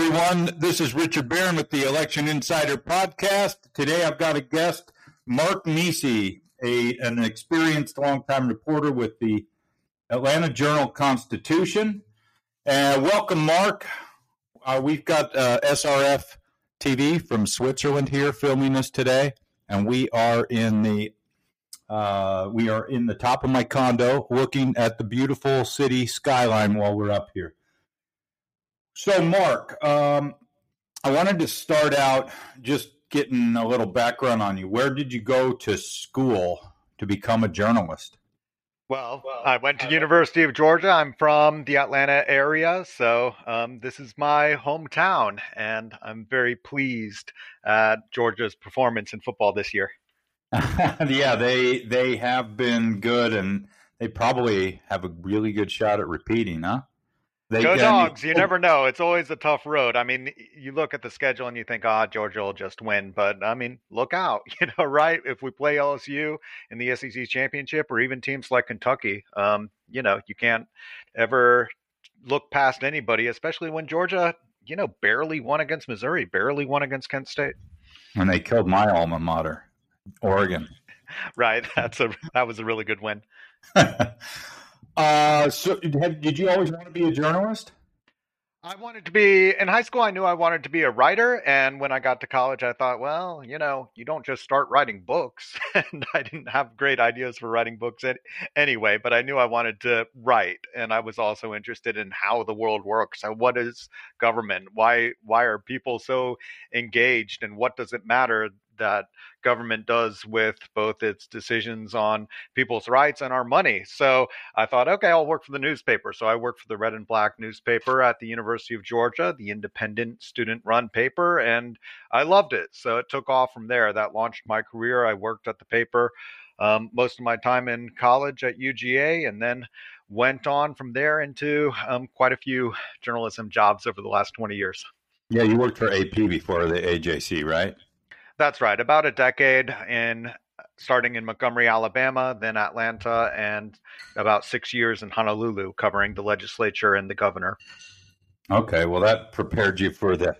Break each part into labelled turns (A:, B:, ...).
A: everyone. This is Richard Barron with the Election Insider Podcast. Today I've got a guest, Mark Neisse, a, an experienced longtime reporter with the Atlanta Journal Constitution. Uh, welcome, Mark. Uh, we've got uh, SRF TV from Switzerland here filming us today, and we are in the uh, we are in the top of my condo, looking at the beautiful city skyline while we're up here. So, Mark, um, I wanted to start out just getting a little background on you. Where did you go to school to become a journalist?
B: Well, I went to University of Georgia. I'm from the Atlanta area, so um, this is my hometown, and I'm very pleased at Georgia's performance in football this year.
A: yeah, they they have been good, and they probably have a really good shot at repeating, huh?
B: They Go dogs! You never know. It's always a tough road. I mean, you look at the schedule and you think, "Ah, oh, Georgia will just win," but I mean, look out! You know, right? If we play LSU in the SEC championship, or even teams like Kentucky, um, you know, you can't ever look past anybody, especially when Georgia, you know, barely won against Missouri, barely won against Kent State,
A: and they killed my alma mater, Oregon.
B: right. That's a that was a really good win.
A: Uh, so have, did you always want to be a journalist?
B: I wanted to be in high school. I knew I wanted to be a writer, and when I got to college, I thought, well, you know, you don't just start writing books. and I didn't have great ideas for writing books anyway, but I knew I wanted to write, and I was also interested in how the world works. So, what is government? Why why are people so engaged, and what does it matter that government does with both its decisions on people's rights and our money. So I thought, okay, I'll work for the newspaper. So I worked for the Red and Black newspaper at the University of Georgia, the independent student run paper, and I loved it. So it took off from there. That launched my career. I worked at the paper um, most of my time in college at UGA and then went on from there into um, quite a few journalism jobs over the last 20 years.
A: Yeah, you worked for AP before the AJC, right?
B: That's right. About a decade in starting in Montgomery, Alabama, then Atlanta, and about six years in Honolulu, covering the legislature and the governor.
A: Okay, well, that prepared you for the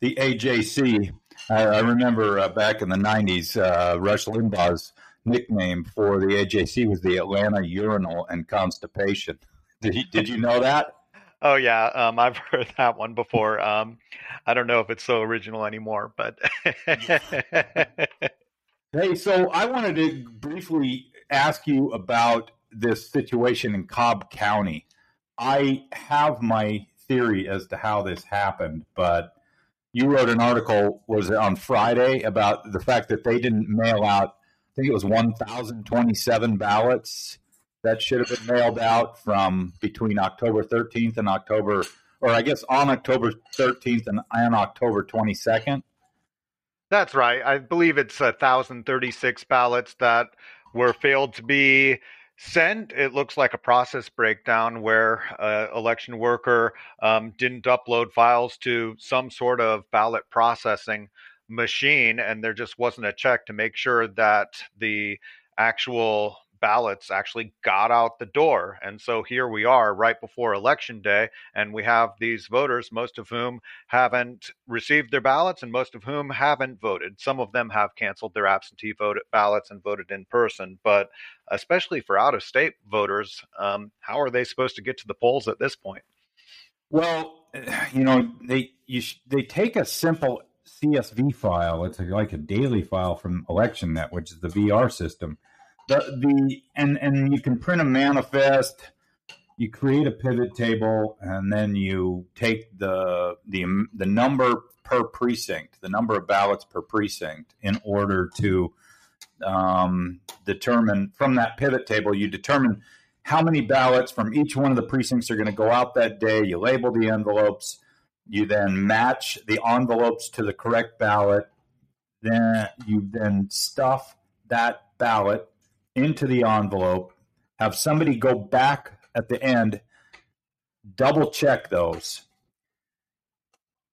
A: the AJC. I, I remember uh, back in the '90s, uh, Rush Limbaugh's nickname for the AJC was the Atlanta Urinal and Constipation. Did he, Did you know that?
B: Oh yeah, um, I've heard that one before. Um, I don't know if it's so original anymore, but
A: hey, so I wanted to briefly ask you about this situation in Cobb County. I have my theory as to how this happened, but you wrote an article was it on Friday about the fact that they didn't mail out. I think it was 1,027 ballots that should have been mailed out from between October 13th and October, or I guess on October 13th and on October 22nd.
B: That's right. I believe it's 1,036 ballots that were failed to be sent. It looks like a process breakdown where an election worker um, didn't upload files to some sort of ballot processing machine, and there just wasn't a check to make sure that the actual ballots actually got out the door. And so here we are right before election day, and we have these voters, most of whom haven't received their ballots and most of whom haven't voted. Some of them have canceled their absentee vote ballots and voted in person. But especially for out of state voters, um, how are they supposed to get to the polls at this point?
A: Well, you know, they you, they take a simple CSV file. It's like a daily file from ElectioNet, which is the VR system, the the and and you can print a manifest you create a pivot table and then you take the the the number per precinct the number of ballots per precinct in order to um, determine from that pivot table you determine how many ballots from each one of the precincts are going to go out that day. You label the envelopes. You then match the envelopes to the correct ballot. Then you then stuff that ballot into the envelope, have somebody go back at the end, double check those.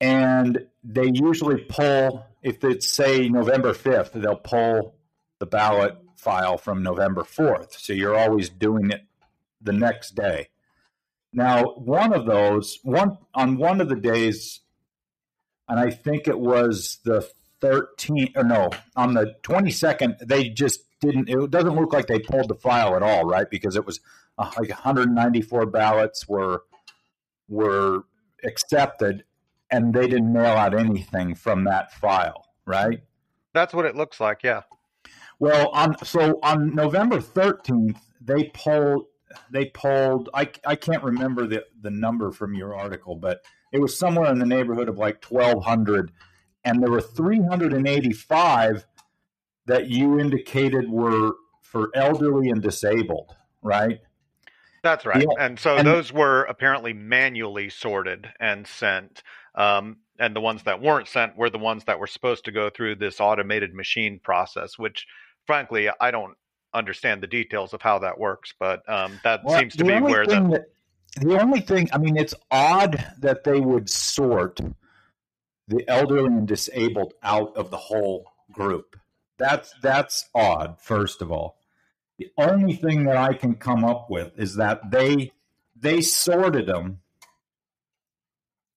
A: And they usually pull, if it's say November 5th, they'll pull the ballot file from November 4th. So you're always doing it the next day. Now, one of those, one on one of the days and I think it was the 13th or no, on the 22nd, they just didn't. It doesn't look like they pulled the file at all, right? Because it was uh, like 194 ballots were were accepted, and they didn't mail out anything from that file, right?
B: That's what it looks like. Yeah.
A: Well, on so on November 13th, they pulled they pulled I, I can't remember the, the number from your article, but it was somewhere in the neighborhood of like 1200 and there were 385 that you indicated were for elderly and disabled, right?
B: That's right. Yeah. And so and, those were apparently manually sorted and sent. Um, and the ones that weren't sent were the ones that were supposed to go through this automated machine process, which frankly, I don't understand the details of how that works, but um, that well, seems to be where the. That,
A: the only thing, I mean, it's odd that they would sort the elderly and disabled out of the whole group. That's that's odd. First of all, the only thing that I can come up with is that they they sorted them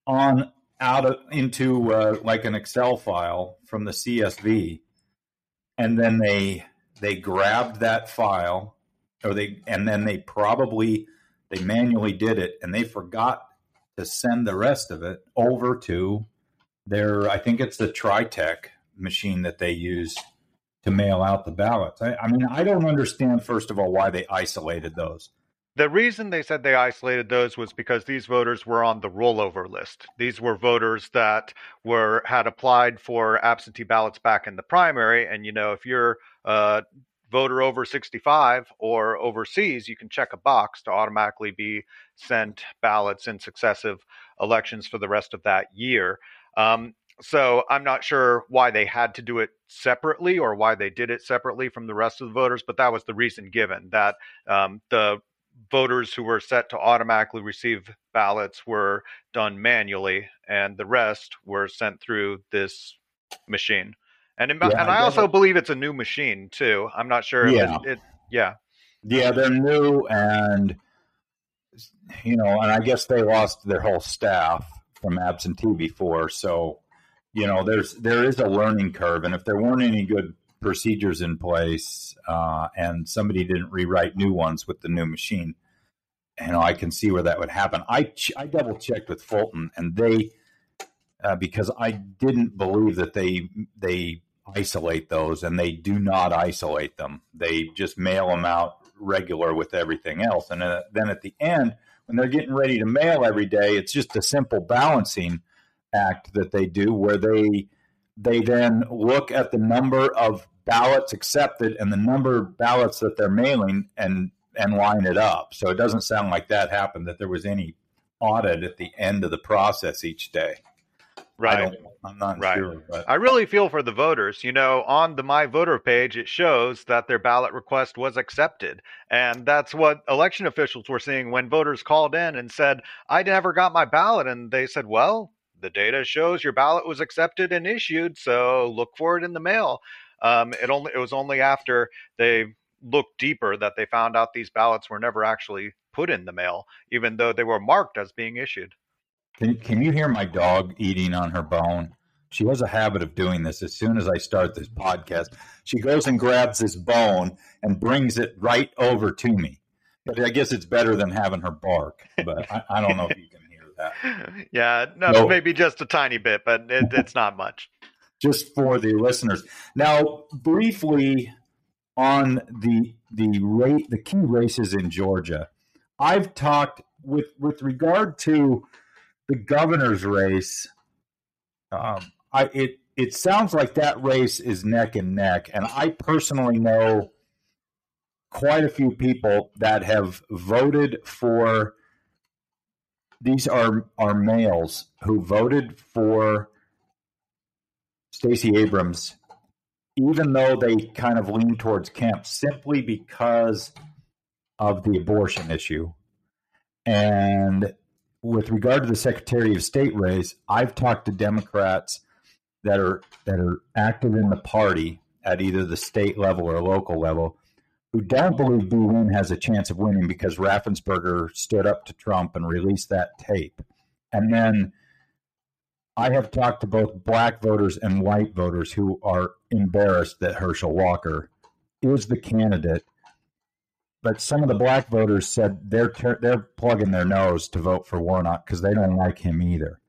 A: on out of into uh, like an Excel file from the CSV, and then they they grabbed that file, or they and then they probably they manually did it, and they forgot to send the rest of it over to their. I think it's the Tritech machine that they use to mail out the ballots. I, I mean, I don't understand first of all why they isolated those.
B: The reason they said they isolated those was because these voters were on the rollover list. These were voters that were had applied for absentee ballots back in the primary, and you know if you're a voter over 65 or overseas, you can check a box to automatically be sent ballots in successive elections for the rest of that year. Um, so I'm not sure why they had to do it separately or why they did it separately from the rest of the voters, but that was the reason given that um, the voters who were set to automatically receive ballots were done manually, and the rest were sent through this machine. And in, yeah, and I, I also believe it's a new machine too. I'm not sure.
A: Yeah.
B: It, it, yeah.
A: Yeah, they're new, and you know, and I guess they lost their whole staff from absentee before, so you know, there's there is a learning curve, and if there weren't any good procedures in place, uh, and somebody didn't rewrite new ones with the new machine, you know, I can see where that would happen. I ch- I double checked with Fulton, and they uh, because I didn't believe that they they isolate those, and they do not isolate them. They just mail them out regular with everything else, and uh, then at the end, when they're getting ready to mail every day, it's just a simple balancing act that they do where they they then look at the number of ballots accepted and the number of ballots that they're mailing and and line it up. So it doesn't sound like that happened that there was any audit at the end of the process each day.
B: Right.
A: I'm not
B: right.
A: sure. But.
B: I really feel for the voters. You know, on the My Voter page, it shows that their ballot request was accepted. And that's what election officials were seeing when voters called in and said, I never got my ballot. And they said, well, the data shows your ballot was accepted and issued, so look for it in the mail. Um, it only it was only after they looked deeper that they found out these ballots were never actually put in the mail, even though they were marked as being issued.
A: Can, can you hear my dog eating on her bone? She has a habit of doing this as soon as I start this podcast. She goes and grabs this bone and brings it right over to me. But I guess it's better than having her bark. But I, I don't know if you can
B: yeah, no, no, maybe just a tiny bit, but it, it's not much.
A: Just for the listeners. Now, briefly on the the rate, the key races in Georgia, I've talked with with regard to the governor's race. Um, I it it sounds like that race is neck and neck, and I personally know quite a few people that have voted for these are are males who voted for Stacey Abrams, even though they kind of lean towards Kemp, simply because of the abortion issue. And with regard to the Secretary of State race, I've talked to Democrats that are that are active in the party at either the state level or local level who don't believe Nguyen has a chance of winning because Raffensperger stood up to Trump and released that tape. And then I have talked to both black voters and white voters who are embarrassed that Herschel Walker is the candidate. But some of the black voters said they're they're plugging their nose to vote for Warnock because they don't like him either.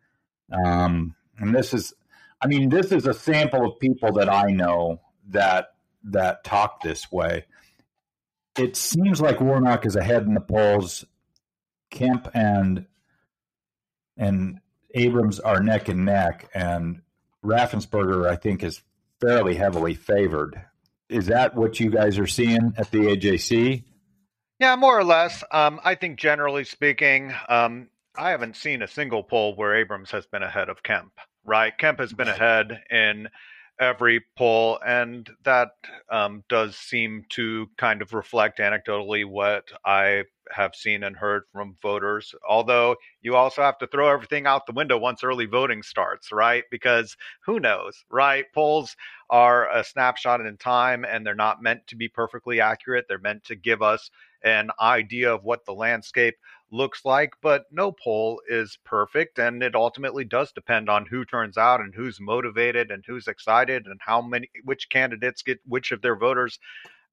A: Um, and this is, I mean, this is a sample of people that I know that that talk this way. It seems like Warnock is ahead in the polls. Kemp and and Abrams are neck and neck, and Raffensperger, I think, is fairly heavily favored. Is that what you guys are seeing at the AJC?
B: Yeah, more or less. Um, I think generally speaking, um, I haven't seen a single poll where Abrams has been ahead of Kemp. Right, Kemp has been ahead in every poll, and that um, does seem to kind of reflect anecdotally what I have seen and heard from voters. Although you also have to throw everything out the window once early voting starts, right? Because who knows, right? Polls are a snapshot in time and they're not meant to be perfectly accurate. They're meant to give us an idea of what the landscape looks like, but no poll is perfect. And it ultimately does depend on who turns out and who's motivated and who's excited and how many, which candidates get which of their voters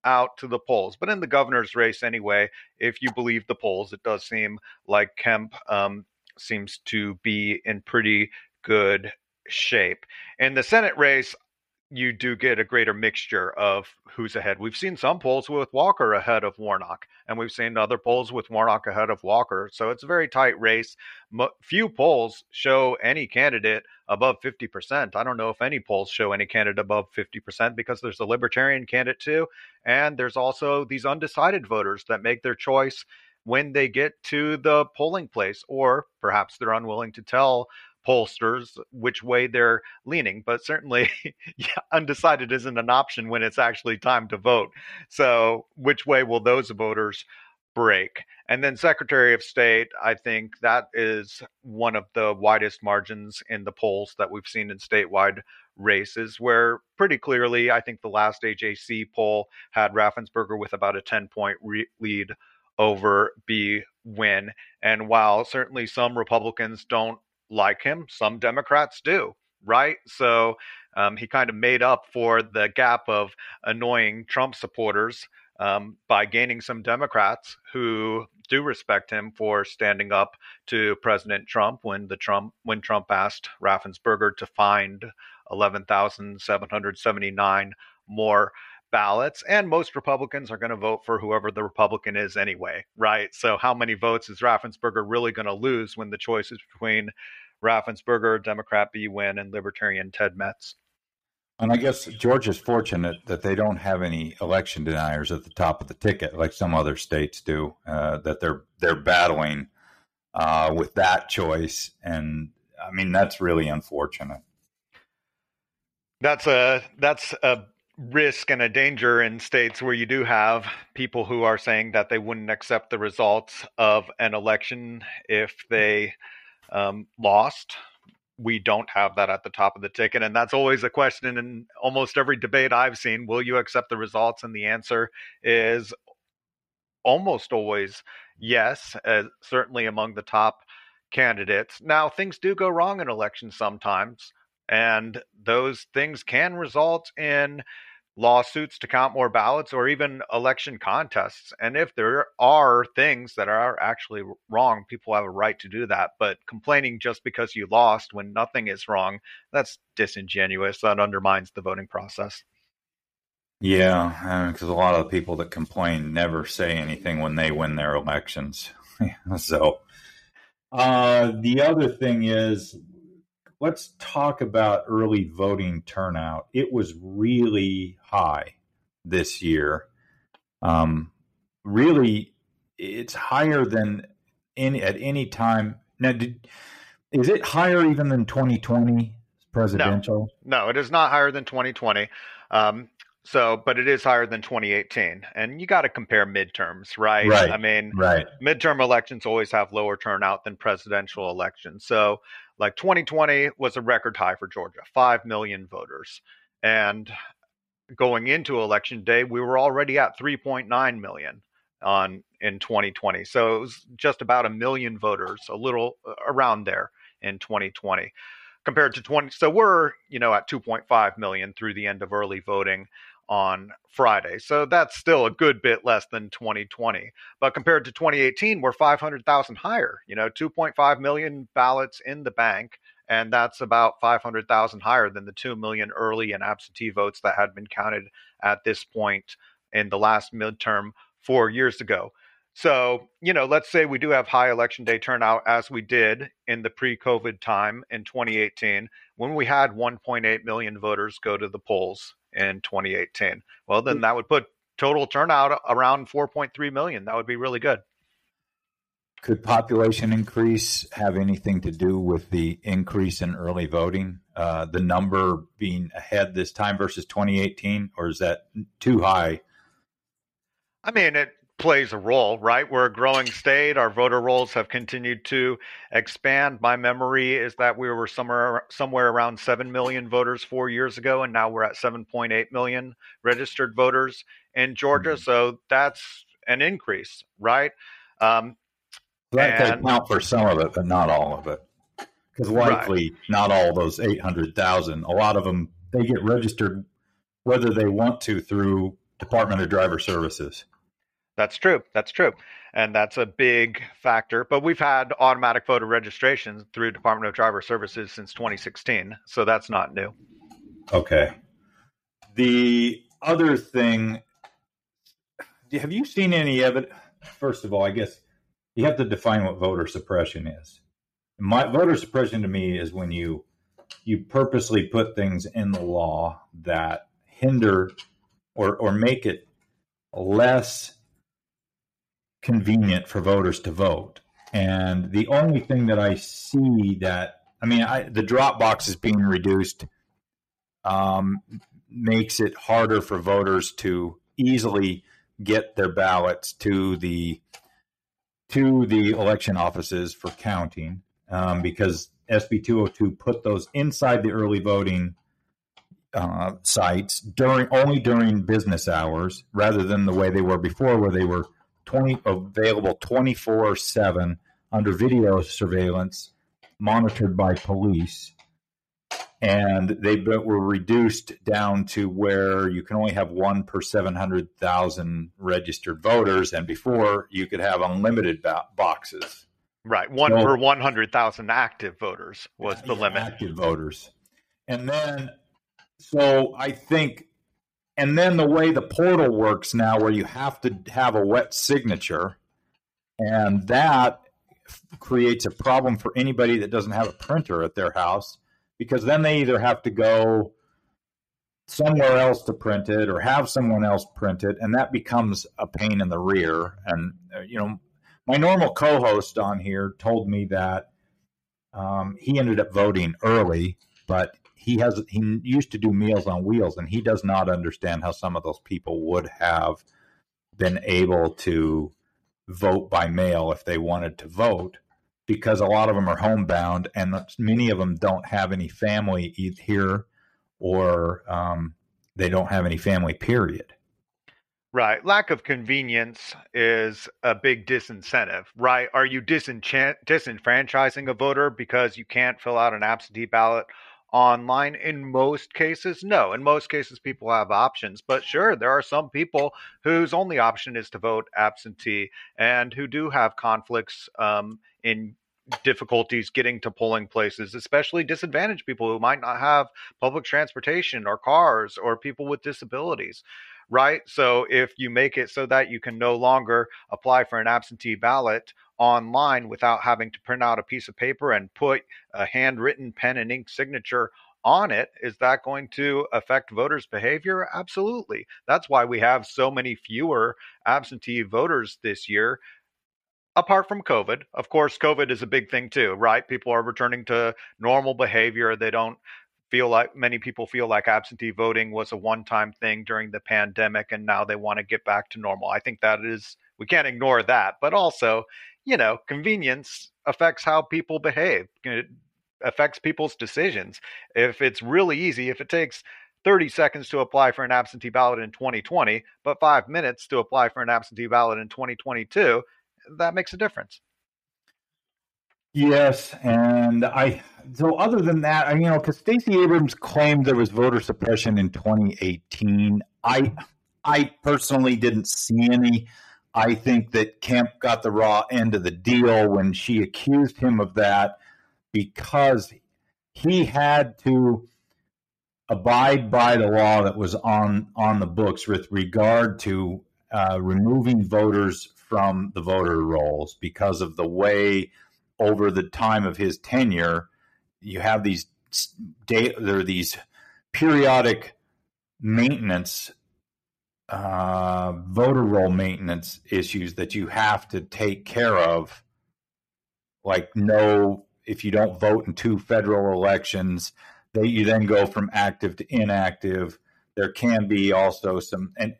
B: out to the polls. But in the governor's race, anyway, if you believe the polls, it does seem like Kemp um, seems to be in pretty good shape. In the Senate race, you do get a greater mixture of who's ahead. We've seen some polls with Walker ahead of Warnock, and we've seen other polls with Warnock ahead of Walker. So it's a very tight race. Few polls show any candidate above 50%. I don't know if any polls show any candidate above 50% because there's a libertarian candidate too. And there's also these undecided voters that make their choice when they get to the polling place, or perhaps they're unwilling to tell pollsters which way they're leaning. But certainly, yeah, undecided isn't an option when it's actually time to vote. So, which way will those voters break? And then Secretary of State, I think that is one of the widest margins in the polls that we've seen in statewide races, where pretty clearly, I think the last AJC poll had Raffensperger with about a 10 point re- lead over Bee Nguyen. And while certainly some Republicans don't like him. Some Democrats do, right? So um, he kind of made up for the gap of annoying Trump supporters um, by gaining some Democrats who do respect him for standing up to President Trump when the Trump when Trump asked Raffensperger to find 11,779 more ballots and most republicans are going to vote for whoever the republican is anyway right? So how many votes is raffensperger really going to lose when the choice is between raffensperger democrat Bee Nguyen and libertarian ted metz?
A: And i guess georgia's fortunate that they don't have any election deniers at the top of the ticket like some other states do uh, that they're they're battling uh, with that choice. And i mean that's really unfortunate.
B: That's a that's a risk and a danger in states where you do have people who are saying that they wouldn't accept the results of an election if they um, lost. We don't have that at the top of the ticket. And that's always a question in almost every debate I've seen. Will you accept the results? And the answer is almost always yes, uh, certainly among the top candidates. Now, things do go wrong in elections sometimes. And those things can result in lawsuits to count more ballots or even election contests. And if there are things that are actually wrong, people have a right to do that. But complaining just because you lost when nothing is wrong, that's disingenuous. That undermines the voting process.
A: Yeah, because a lot of the people that complain never say anything when they win their elections. so, uh, the other thing is let's talk about early voting turnout. It was really high this year. Um, really, it's higher than any at any time. Now, did, is it higher even than 2020 presidential?
B: No, no, it is not higher than 2020. Um, so, but it is higher than 2018. And you got to compare midterms, right?
A: Right.
B: I mean,
A: right.
B: midterm elections always have lower turnout than presidential elections. So, like 2020 was a record high for Georgia, 5 million voters. And going into election day, we were already at 3.9 million on in 2020. So it was just about a million voters, a little uh, around there in 2020. compared to 20. So we're, you know, at 2.5 million through the end of early voting on Friday. So that's still a good bit less than 2020. But compared to 2018, we're 500,000 higher, you know, 2.5 million ballots in the bank. And that's about 500,000 higher than the 2 million early and absentee votes that had been counted at this point in the last midterm four years ago. So, you know, let's say we do have high election day turnout as we did in the pre COVID time in 2018 when we had 1.8 million voters go to the polls in 2018. Well, then that would put total turnout around 4.3 million. That would be really good.
A: Could population increase have anything to do with the increase in early voting? Uh, the number being ahead this time versus 2018, or is that too high?
B: I mean, it plays a role, right? We're a growing state. Our voter rolls have continued to expand. My memory is that we were somewhere somewhere around 7 million voters 4 years ago and now we're at 7.8 million registered voters in Georgia. Mm-hmm. So that's an increase, right? Um,
A: that and, count for some of it, but not all of it. Because likely right. not all those 800,000. A lot of them, they get registered whether they want to through Department of Driver Services.
B: That's true. That's true. And that's a big factor. But we've had automatic voter registration through Department of Driver Services since 2016. So that's not new.
A: Okay. The other thing, have you seen any evidence? First of all, I guess you have to define what voter suppression is. My voter suppression to me is when you you purposely put things in the law that hinder or or make it less convenient for voters to vote. And the only thing that I see that, I mean, I, the drop box is being reduced um, makes it harder for voters to easily get their ballots to the to the election offices for counting um, because SB 202 put those inside the early voting uh, sites during only during business hours rather than the way they were before where they were 20 available 24 7 under video surveillance monitored by police. And they were reduced down to where you can only have one per 700,000 registered voters and before you could have unlimited boxes.
B: Right one so, per 100,000 active voters was the limit.
A: active voters. And then so i think and then the way the portal works now, where you have to have a wet signature, and that creates a problem for anybody that doesn't have a printer at their house because then they either have to go somewhere else to print it or have someone else print it and that becomes a pain in the rear. And uh, you know my normal co-host on here told me that um, he ended up voting early but he has he used to do meals on wheels and he does not understand how some of those people would have been able to vote by mail if they wanted to vote because a lot of them are homebound and many of them don't have any family here or um, they don't have any family period
B: Right. Lack of convenience is a big disincentive, right? Are you disenfranchising a voter because you can't fill out an absentee ballot online in most cases no in most cases people have options but sure there are some people whose only option is to vote absentee and who do have conflicts um, in difficulties getting to polling places especially disadvantaged people who might not have public transportation or cars or people with disabilities right? So if you make it so that you can no longer apply for an absentee ballot online without having to print out a piece of paper and put a handwritten pen and ink signature on it, is that going to affect voters' behavior? Absolutely. That's why we have so many fewer absentee voters this year apart from COVID. Of course, COVID is a big thing too, right? People are returning to normal behavior. They don't feel like many people feel like absentee voting was a one time thing during the pandemic and now they want to get back to normal. I think that is, we can't ignore that. But also, you know, convenience affects how people behave, it affects people's decisions. If it's really easy, if it takes 30 seconds to apply for an absentee ballot in 2020, but five minutes to apply for an absentee ballot in 2022, that makes a difference.
A: Yes, and I so other than that, I, you know, because Stacey Abrams claimed there was voter suppression in 2018. I I personally didn't see any. I think that Kemp got the raw end of the deal when she accused him of that because he had to abide by the law that was on on the books with regard to uh, removing voters from the voter rolls because of the way over the time of his tenure you have these day there are these periodic maintenance uh, voter roll maintenance issues that you have to take care of like no if you don't vote in two federal elections that you then go from active to inactive. There can be also some, and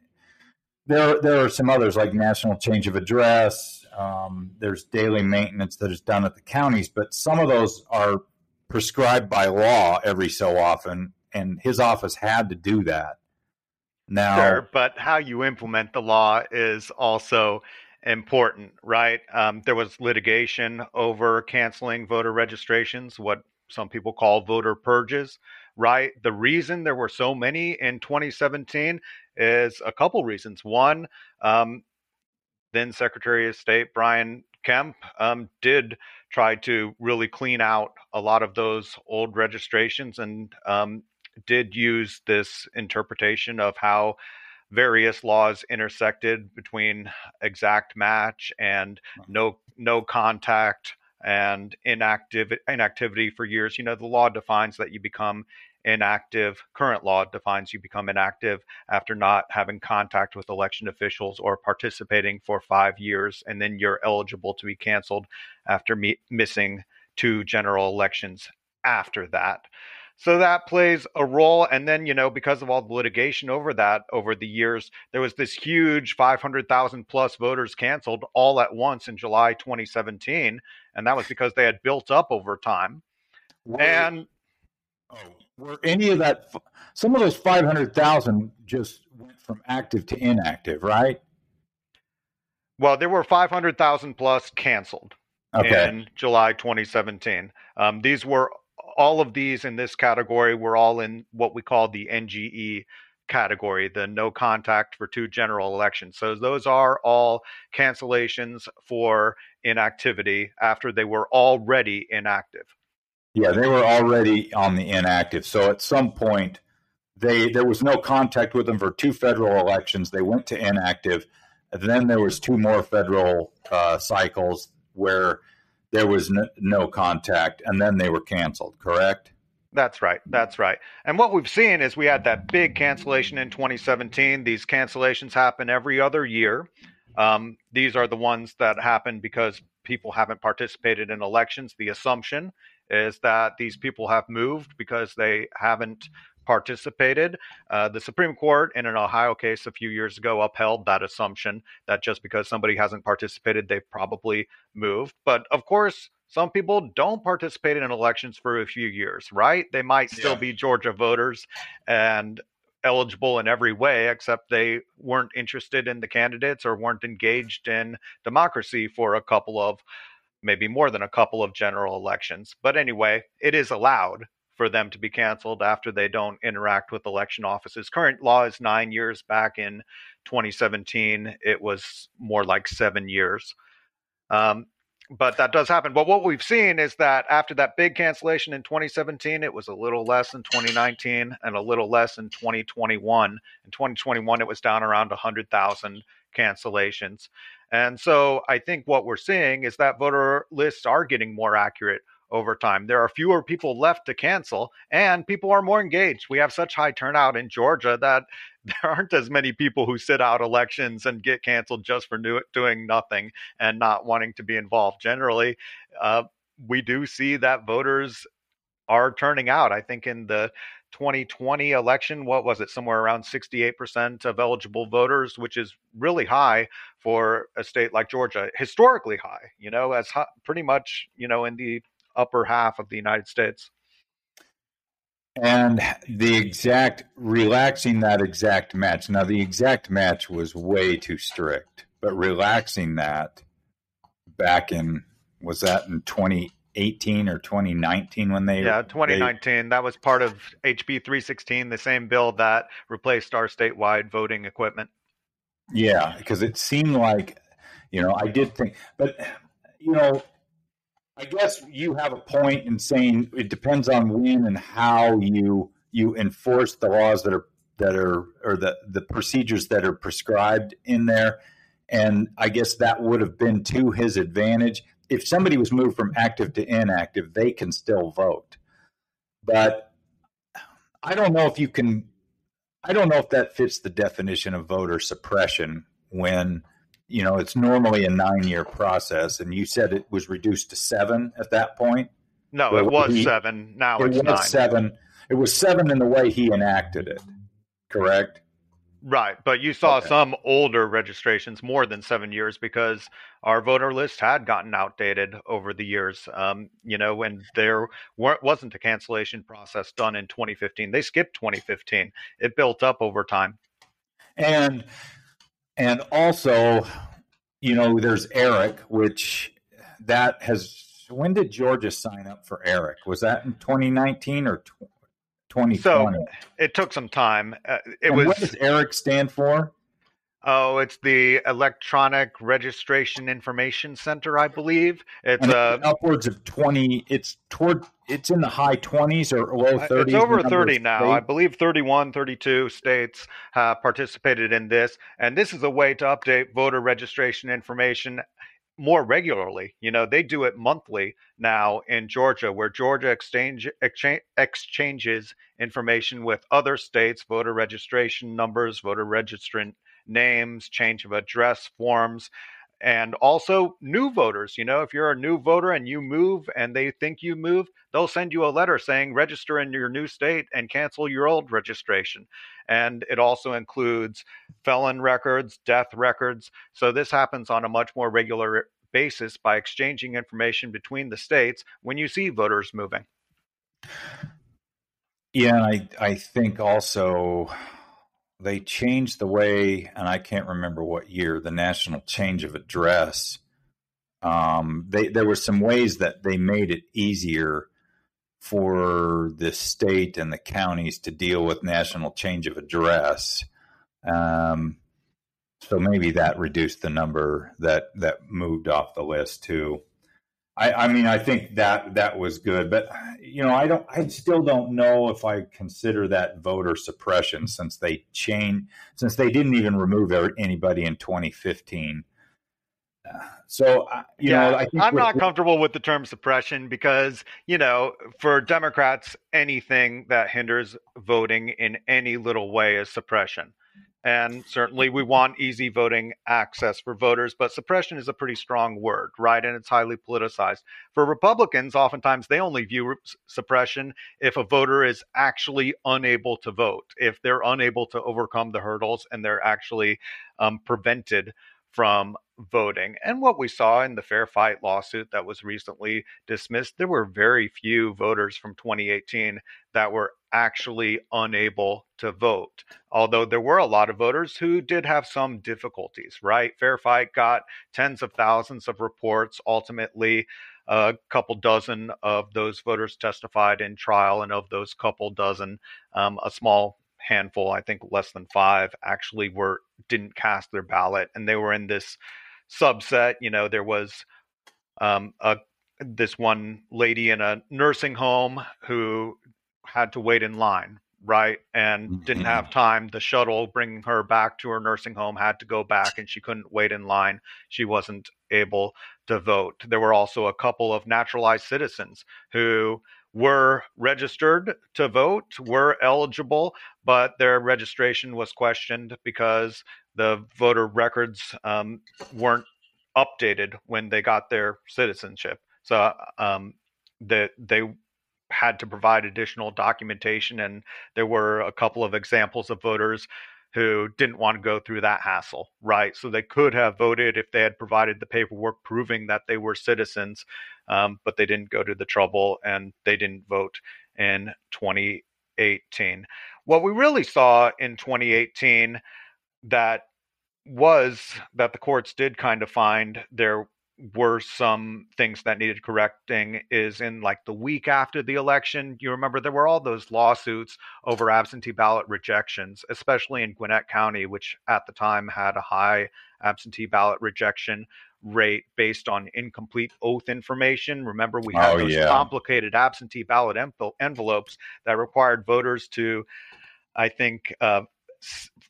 A: there there are some others like national change of address. Um, there's daily maintenance that is done at the counties, but some of those are prescribed by law every so often, and his office had to do that. Now,
B: sure, but how you implement the law is also important, right? Um, there was litigation over canceling voter registrations, what some people call voter purges, right? The reason there were so many in 2017 is a couple reasons. One, um, then Secretary of State Brian Kemp um, did try to really clean out a lot of those old registrations and um, did use this interpretation of how various laws intersected between exact match and no no contact and inactive inactivity for years. You know, the law defines that you become inactive. Current law defines you become inactive after not having contact with election officials or participating for five years, and then you're eligible to be canceled after me- missing two general elections after that. So that plays a role. And then, you know, because of all the litigation over that over the years, there was this huge 500,000 plus voters canceled all at once in July 2017. And that was because they had built up over time. Were, and
A: oh, were any of that, some of those 500,000 just went from active to inactive, right?
B: Well, there were 500,000 plus canceled okay. in July 2017. Um, these were all of these in this category were all in what we call the NGE category, the no contact for two general elections. So those are all cancellations for inactivity after they were already inactive.
A: Yeah, they were already on the inactive. So at some point, they there was no contact with them for two federal elections. They went to inactive. And then there was two more federal uh, cycles where there was no, no contact, and then they were canceled. Correct.
B: That's right. That's right. And what we've seen is we had that big cancellation in 2017. These cancellations happen every other year. Um, these are the ones that happen because people haven't participated in elections. The assumption is that these people have moved because they haven't participated. Uh, the Supreme Court, in an Ohio case a few years ago, upheld that assumption that just because somebody hasn't participated, they've probably moved. But of course, some people don't participate in elections for a few years, right? They might still yeah. be Georgia voters and eligible in every way, except they weren't interested in the candidates or weren't engaged in democracy for a couple of maybe more than a couple of general elections. But anyway, it is allowed for them to be canceled after they don't interact with election offices. Current law is nine years. Back in 2017, it was more like seven years. Um, but that does happen. But what we've seen is that after that big cancellation in 2017, it was a little less in 2019 and a little less in 2021. In 2021, it was down around 100,000 cancellations. And so I think what we're seeing is that voter lists are getting more accurate over time. There are fewer people left to cancel, and people are more engaged. We have such high turnout in Georgia that there aren't as many people who sit out elections and get canceled just for do- doing nothing and not wanting to be involved. Generally, uh, we do see that voters are turning out. I think in the 2020 election, what was it? Somewhere around 68% of eligible voters, which is really high for a state like Georgia, historically high, you know, as high, pretty much, you know, in the upper half of the United States.
A: And the exact relaxing that exact match. Now, the exact match was way too strict, but relaxing that back in was that in 2018 or 2019 when they
B: yeah 2019 they, that was part of HB 316 the same bill that replaced our statewide voting equipment.
A: Yeah, because it seemed like you know I did think, but you know I guess you have a point in saying it depends on when and how you you enforce the laws that are that are or the the procedures that are prescribed in there. And I guess that would have been to his advantage. If somebody was moved from active to inactive they can still vote. But I don't know if you can I don't know if that fits the definition of voter suppression when you know, it's normally a nine year process, and you said it was reduced to seven at that point.
B: No, it was he, seven. Now it it's was nine.
A: seven. It was seven in the way he enacted it. Correct.
B: Right, but you saw okay. some older registrations more than seven years because our voter list had gotten outdated over the years. Um, you know, when there wasn't a cancellation process done in 2015, they skipped 2015. It built up over time.
A: And and also, you know, there's ERIC, which that has. When did Georgia sign up for ERIC? Was that in 2019 or 2020? So
B: it took some time. Uh, it
A: and
B: was.
A: What does ERIC stand for?
B: Oh, it's the Electronic Registration Information Center, I believe. It's uh,
A: upwards of twenty. It's toward. It's in the high twenties or low thirties.
B: It's over thirty now. I believe 31, 32 states have participated in this, and this is a way to update voter registration information more regularly. You know, they do it monthly now in Georgia, where Georgia exchange, exchange, exchanges information with other states, voter registration numbers, voter registrant names, change of address forms, and also new voters. You know, if you're a new voter and you move and they think you move, they'll send you a letter saying register in your new state and cancel your old registration. And it also includes felon records, death records. So this happens on a much more regular basis by exchanging information between the states when you see voters moving.
A: Yeah, I I think also they changed the way, and I can't remember what year, the national change of address. Um, they, there were some ways that they made it easier for the state and the counties to deal with national change of address. Um, so maybe that reduced the number that that moved off the list too. I, I mean, I think that that was good, but you know, I don't. I still don't know if I consider that voter suppression since they changed, since they didn't even remove er, anybody in 2015. So, you yeah, know, I
B: am not comfortable with the term suppression because, you know, for Democrats, anything that hinders voting in any little way is suppression. And certainly we want easy voting access for voters, but suppression is a pretty strong word, right? And it's highly politicized. For Republicans, oftentimes they only view suppression if a voter is actually unable to vote, if they're unable to overcome the hurdles and they're actually um, prevented from voting. And what we saw in the Fair Fight lawsuit that was recently dismissed, there were very few voters from 2018 that were actually unable to vote. Although there were a lot of voters who did have some difficulties, right? Fair Fight got tens of thousands of reports. Ultimately, a couple dozen of those voters testified in trial, and of those couple dozen, um, a small handful, I think less than five, actually were didn't cast their ballot, and they were in this subset. You know, there was um, a this one lady in a nursing home who had to wait in line, right, and mm-hmm. didn't have time. The shuttle bringing her back to her nursing home had to go back, and she couldn't wait in line. She wasn't able to vote. There were also a couple of naturalized citizens who were registered to vote, were eligible, but their registration was questioned because the voter records um, weren't updated when they got their citizenship. So um, that they, they had to provide additional documentation, and there were a couple of examples of voters who didn't want to go through that hassle, right? So they could have voted if they had provided the paperwork proving that they were citizens, um, but they didn't go to the trouble and they didn't vote in 2018. What we really saw in 2018 that was that the courts did kind of find there were some things that needed correcting is in like the week after the election. You remember there were all those lawsuits over absentee ballot rejections, especially in Gwinnett County, which at the time had a high absentee ballot rejection rate based on incomplete oath information. Remember, we had oh, those yeah. complicated absentee ballot envelopes that required voters to, I think, uh,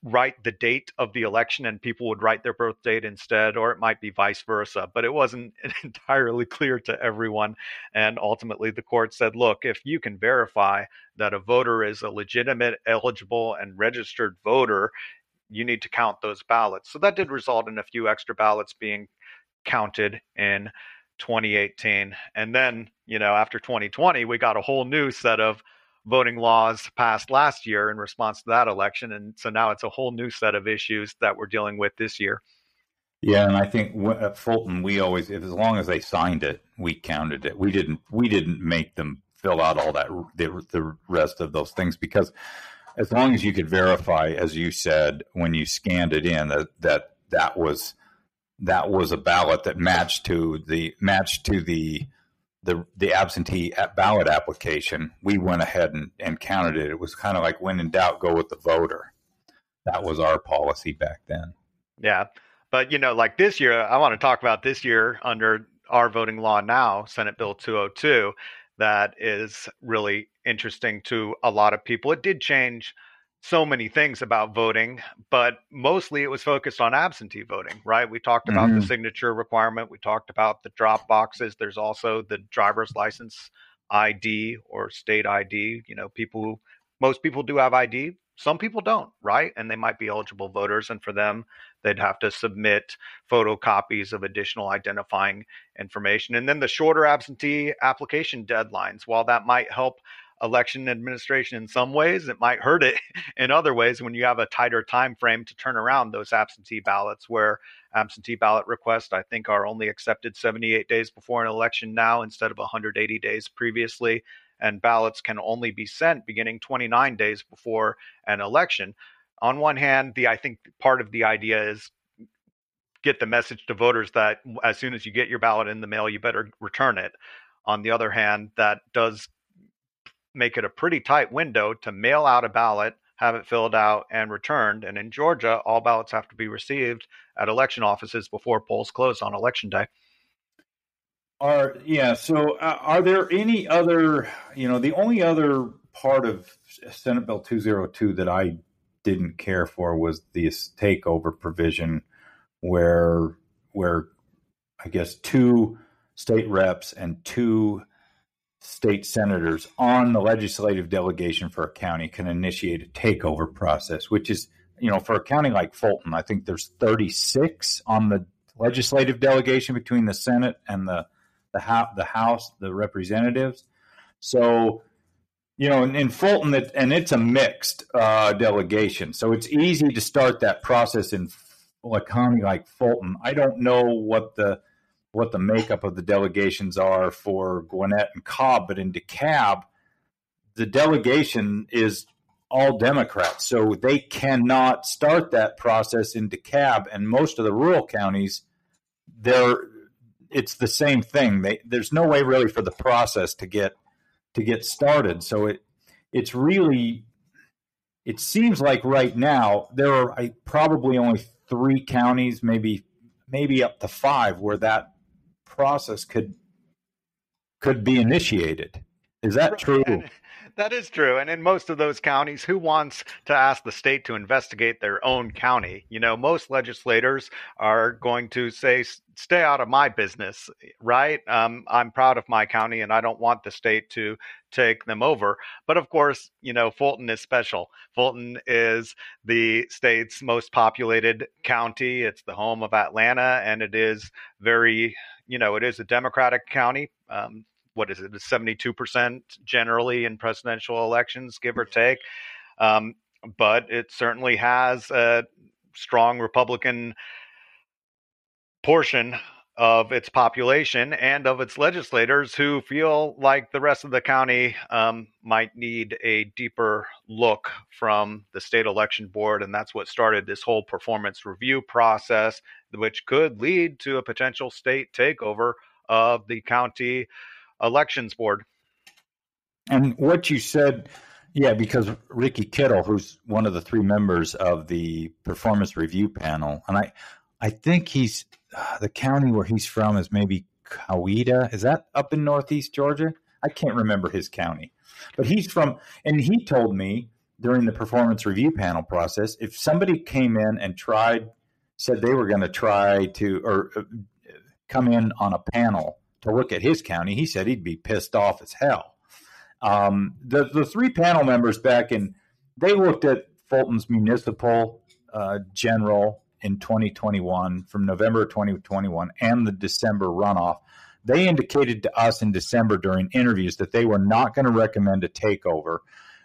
B: write the date of the election and people would write their birth date instead, or it might be vice versa. But it wasn't entirely clear to everyone. And ultimately, the court said, look, if you can verify that a voter is a legitimate, eligible, and registered voter, you need to count those ballots. So that did result in a few extra ballots being counted in 2018. And then, you know, after 2020, we got a whole new set of voting laws passed last year in response to that election. And so now it's a whole new set of issues that we're dealing with this year.
A: Yeah, and I think at uh, Fulton we always, as long as they signed it, we counted it. We didn't, we didn't make them fill out all that the, the rest of those things because as long as you could verify, as you said when you scanned it in, that that that was that was a ballot that matched to the matched to the the the absentee ballot application, we went ahead and, and counted it. It was kind of like when in doubt, go with the voter. That was our policy back then.
B: Yeah. But, you know, like this year, I want to talk about this year under our voting law now, Senate Bill 202, that is really interesting to a lot of people. It did change so many things about voting, but mostly it was focused on absentee voting, right? We talked about mm-hmm. the signature requirement, we talked about the drop boxes. There's also the driver's license ID or state ID. You know, people, most people do have ID, some people don't, right? And they might be eligible voters, and for them, they'd have to submit photocopies of additional identifying information. And then the shorter absentee application deadlines, while that might help election administration in some ways it might hurt it in other ways when you have a tighter time frame to turn around those absentee ballots where absentee ballot requests i think are only accepted 78 days before an election now instead of 180 days previously and ballots can only be sent beginning 29 days before an election on one hand the i think part of the idea is get the message to voters that as soon as you get your ballot in the mail you better return it on the other hand that does make it a pretty tight window to mail out a ballot, have it filled out and returned. And in Georgia, all ballots have to be received at election offices before polls close on election day.
A: Are yeah. So, uh, are there any other? You know, the only other part of Senate Bill two zero two that I didn't care for was this takeover provision, where where I guess two state reps and two state senators on the legislative delegation for a county can initiate a takeover process, which is, you know, for a county like Fulton, I think there's 36 on the legislative delegation between the Senate and the the, House, the House, the representatives. So, you know, in, in Fulton, it, and it's a mixed uh, delegation, so it's easy to start that process in a county like Fulton. I don't know what the what the makeup of the delegations are for Gwinnett and Cobb, but in DeKalb, the delegation is all Democrats, so they cannot start that process in DeKalb. And most of the rural counties, they're it's the same thing. They, there's no way really for the process to get to get started. So it it's really it seems like right now there are I, probably only three counties, maybe maybe up to five, where that process could could be initiated. Is that true?
B: That is true. And in most of those counties, who wants to ask the state to investigate their own county? You know, most legislators are going to say, stay out of my business, right? Um, I'm proud of my county and I don't want the state to take them over. But of course, you know, Fulton is special. Fulton is the state's most populated county, it's the home of Atlanta, and it is very you know, it is a Democratic county. Um, what is it? 72% generally in presidential elections, give or take. Um, but it certainly has a strong Republican portion of its population and of its legislators who feel like the rest of the county um, might need a deeper look from the state election board. And that's what started this whole performance review process, which could lead to a potential state takeover of the county elections board.
A: And what you said, yeah, because Ricky Kittle, who's one of the three members of the performance review panel, and I, I think he's uh, the county where he's from is maybe Coweta. Is that up in Northeast Georgia? I can't remember his county, but he's from, and he told me during the performance review panel process, if somebody came in and tried, said they were going to try to, or uh, come in on a panel to look at his county, he said he'd be pissed off as hell. Um, the the three panel members back in they looked at Fulton's municipal uh, general in 2021 from November 2021 and the December runoff. They indicated to us in December during interviews that they were not going to recommend a takeover.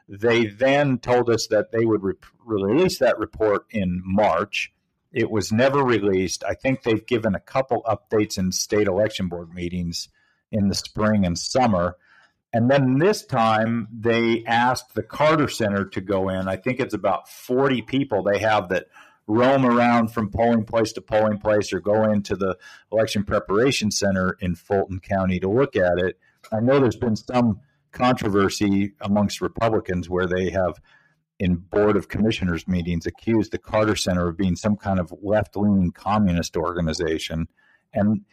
A: They then told us that they would re- release that report in March. It was never released. I think they've given a couple updates in state election board meetings in the spring and summer. And then this time they asked the Carter Center to go in. I think it's about 40 people they have that roam around from polling place to polling place or go into the election preparation center in Fulton County to look at it. I know there's been some controversy amongst Republicans where they have in board of commissioners meetings accused the Carter Center of being some kind of left-leaning communist organization. And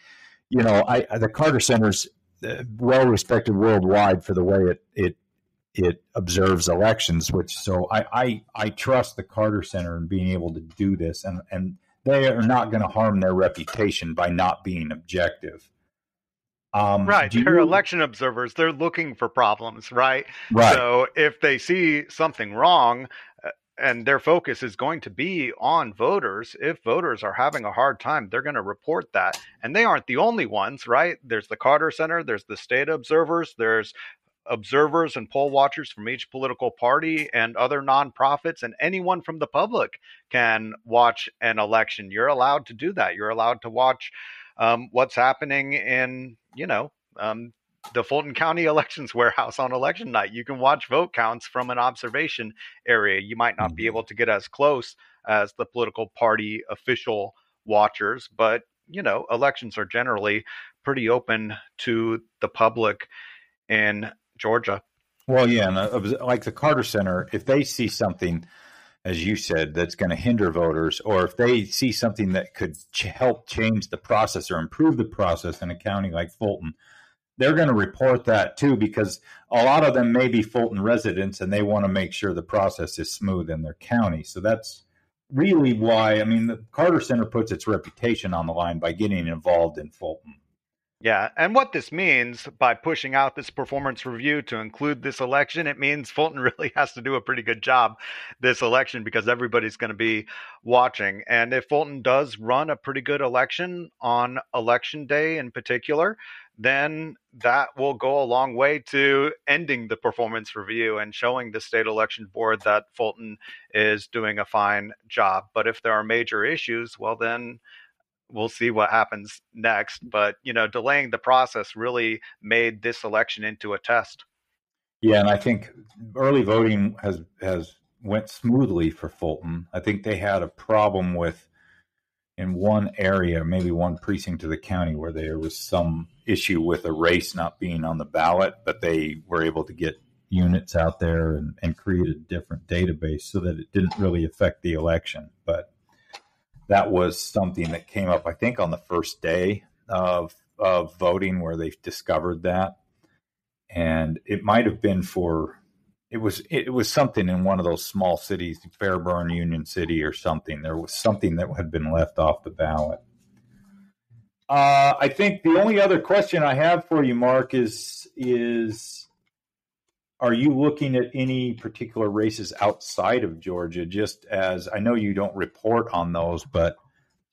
A: you know, I, the Carter Center's uh, well respected worldwide for the way it it it observes elections. Which so I I, I trust the Carter Center in being able to do this, and and they are not going to harm their reputation by not being objective.
B: Um, right, they're you, election observers. They're looking for problems, right?
A: Right.
B: So if they see something wrong, uh, and their focus is going to be on voters. If voters are having a hard time, they're going to report that. And they aren't the only ones, right? There's the Carter Center, there's the state observers, there's observers and poll watchers from each political party and other nonprofits, and anyone from the public can watch an election. You're allowed to do that. You're allowed to watch um, what's happening in, you know, um, the Fulton County Elections Warehouse on election night. You can watch vote counts from an observation area. You might not be mm-hmm. able to get as close as the political party official watchers, but you know, elections are generally pretty open to the public in Georgia.
A: Well, yeah, and uh, like the Carter Center, if they see something, as you said, that's going to hinder voters, or if they see something that could ch- help change the process or improve the process in a county like Fulton, they're going to report that too because a lot of them may be Fulton residents and they want to make sure the process is smooth in their county. So that's really why, I mean, the Carter Center puts its reputation on the line by getting involved in Fulton.
B: Yeah, and what this means by pushing out this performance review to include this election, it means Fulton really has to do a pretty good job this election because everybody's going to be watching. And if Fulton does run a pretty good election on election day in particular, then that will go a long way to ending the performance review and showing the state election board that Fulton is doing a fine job. But if there are major issues, well, then we'll see what happens next. But, you know, delaying the process really made this election into a test.
A: Yeah, and I think early voting has has went smoothly for Fulton. I think they had a problem with in one area, maybe one precinct of the county, where there was some issue with a race not being on the ballot, but they were able to get units out there and, and create a different database so that it didn't really affect the election. But that was something that came up, I think, on the first day of of voting, where they discovered that, and it might have been for it was it was something in one of those small cities, Fairburn, Union City, or something. There was something that had been left off the ballot. Uh, I think the only other question I have for you, Mark, is is are you looking at any particular races outside of Georgia? Just as I know you don't report on those, but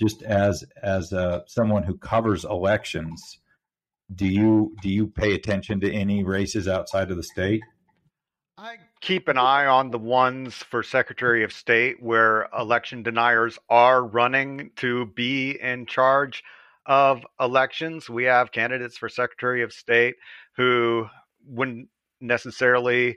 A: just as as uh, someone who covers elections, do you do you pay attention to any races outside of the state?
B: I keep an eye on the ones for Secretary of State where election deniers are running to be in charge. of elections, we have candidates for Secretary of State who wouldn't necessarily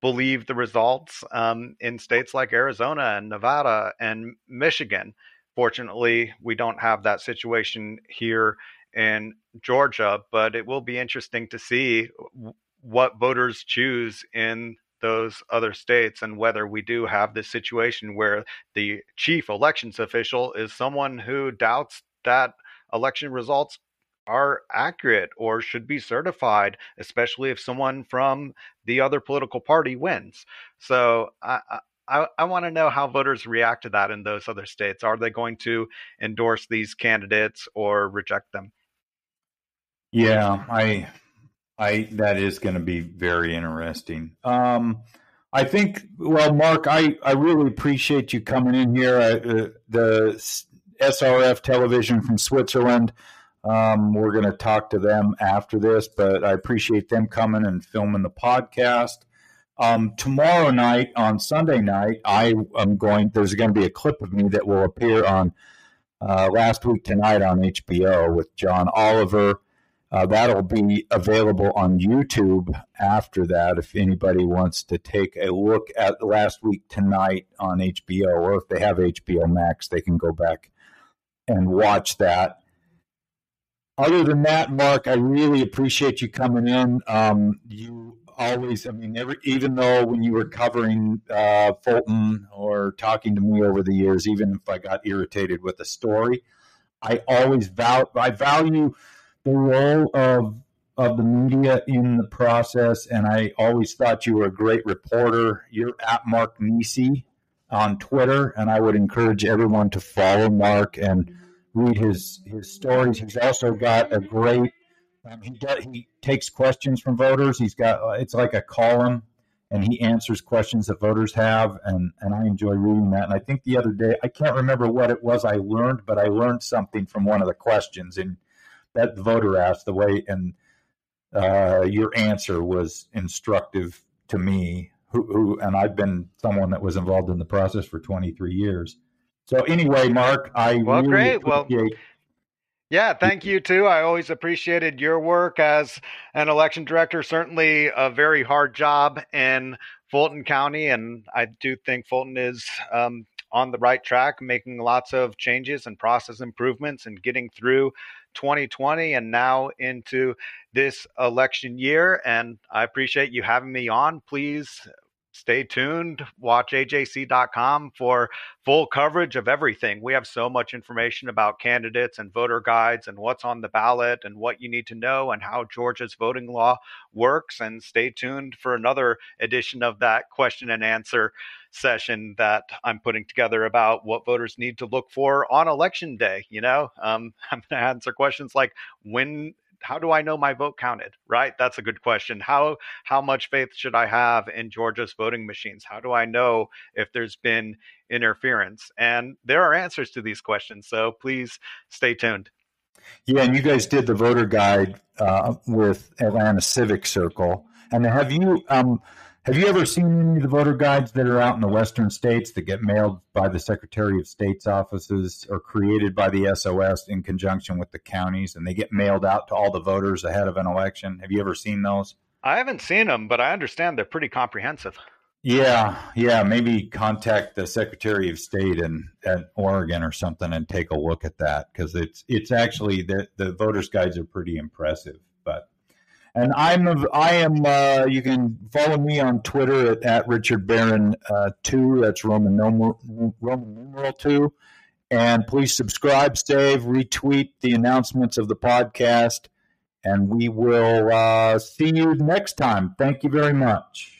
B: believe the results um, in states like Arizona and Nevada and Michigan. Fortunately, we don't have that situation here in Georgia, but it will be interesting to see what voters choose in those other states and whether we do have this situation where the chief elections official is someone who doubts that election results are accurate or should be certified, especially if someone from the other political party wins. So I, I, I want to know how voters react to that in those other states. Are they going to endorse these candidates or reject them?
A: Yeah, I I that is going to be very interesting. Um, I think. Well, Mark, I I really appreciate you coming in here. uh, the SRF television from Switzerland. Um, we're going to talk to them after this, but I appreciate them coming and filming the podcast. Um, tomorrow night, on Sunday night, I am going. There's going to be a clip of me that will appear on uh, last week tonight on HBO with John Oliver uh, that'll be available on YouTube after that if anybody wants to take a look at last week tonight on HBO, or if they have HBO Max, they can go back and watch that. Other than that, Mark, I really appreciate you coming in. Um, you always, I mean, every, even though when you were covering uh, Fulton or talking to me over the years, even if I got irritated with a story, I always val- I value the role of of the media in the process, and I always thought you were a great reporter. You're at Mark Neisse on Twitter, and I would encourage everyone to follow Mark and read his his stories. He's also got a great. Um, he does, he takes questions from voters. He's got uh, it's like a column, and he answers questions that voters have, and and I enjoy reading that. And I think the other day I can't remember what it was I learned, but I learned something from one of the questions and that the voter asked the way and uh, your answer was instructive to me who, who, and I've been someone that was involved in the process for 23 years. So anyway, Mark, I
B: well,
A: really
B: great. Well, yeah, thank you too. I always appreciated your work as an election director. Certainly a very hard job in Fulton County, and I do think Fulton is um, on the right track, making lots of changes and process improvements and getting through 2020 and now into this election year. And I appreciate you having me on. Please stay tuned. Watch ajc.com for full coverage of everything. We have so much information about candidates and voter guides and what's on the ballot and what you need to know and how Georgia's voting law works. And stay tuned for another edition of that question and answer session that I'm putting together about what voters need to look for on election day. You know, um, I'm going to answer questions like when how do I know my vote counted? Right? That's a good question. How how much faith should I have in Georgia's voting machines? How do I know if there's been interference? And there are answers to these questions. So please stay tuned.
A: Yeah, and you guys did the voter guide uh, with Atlanta Civic Circle. And have you um, have you ever seen any of the voter guides that are out in the western states that get mailed by the Secretary of State's offices or created by the SOS in conjunction with the counties and they get mailed out to all the voters ahead of an election? Have you ever seen those?
B: I haven't seen them, but I understand they're pretty comprehensive.
A: Yeah, yeah. Maybe contact the Secretary of State in at Oregon or something and take a look at that because it's it's actually the the voters guides are pretty impressive. But and I'm I am uh, you can follow me on Twitter at, at Richard Barron uh, two. That's Roman numeral Roman numeral two. And please subscribe, save, retweet the announcements of the podcast. And we will uh, see you next time. Thank you very much.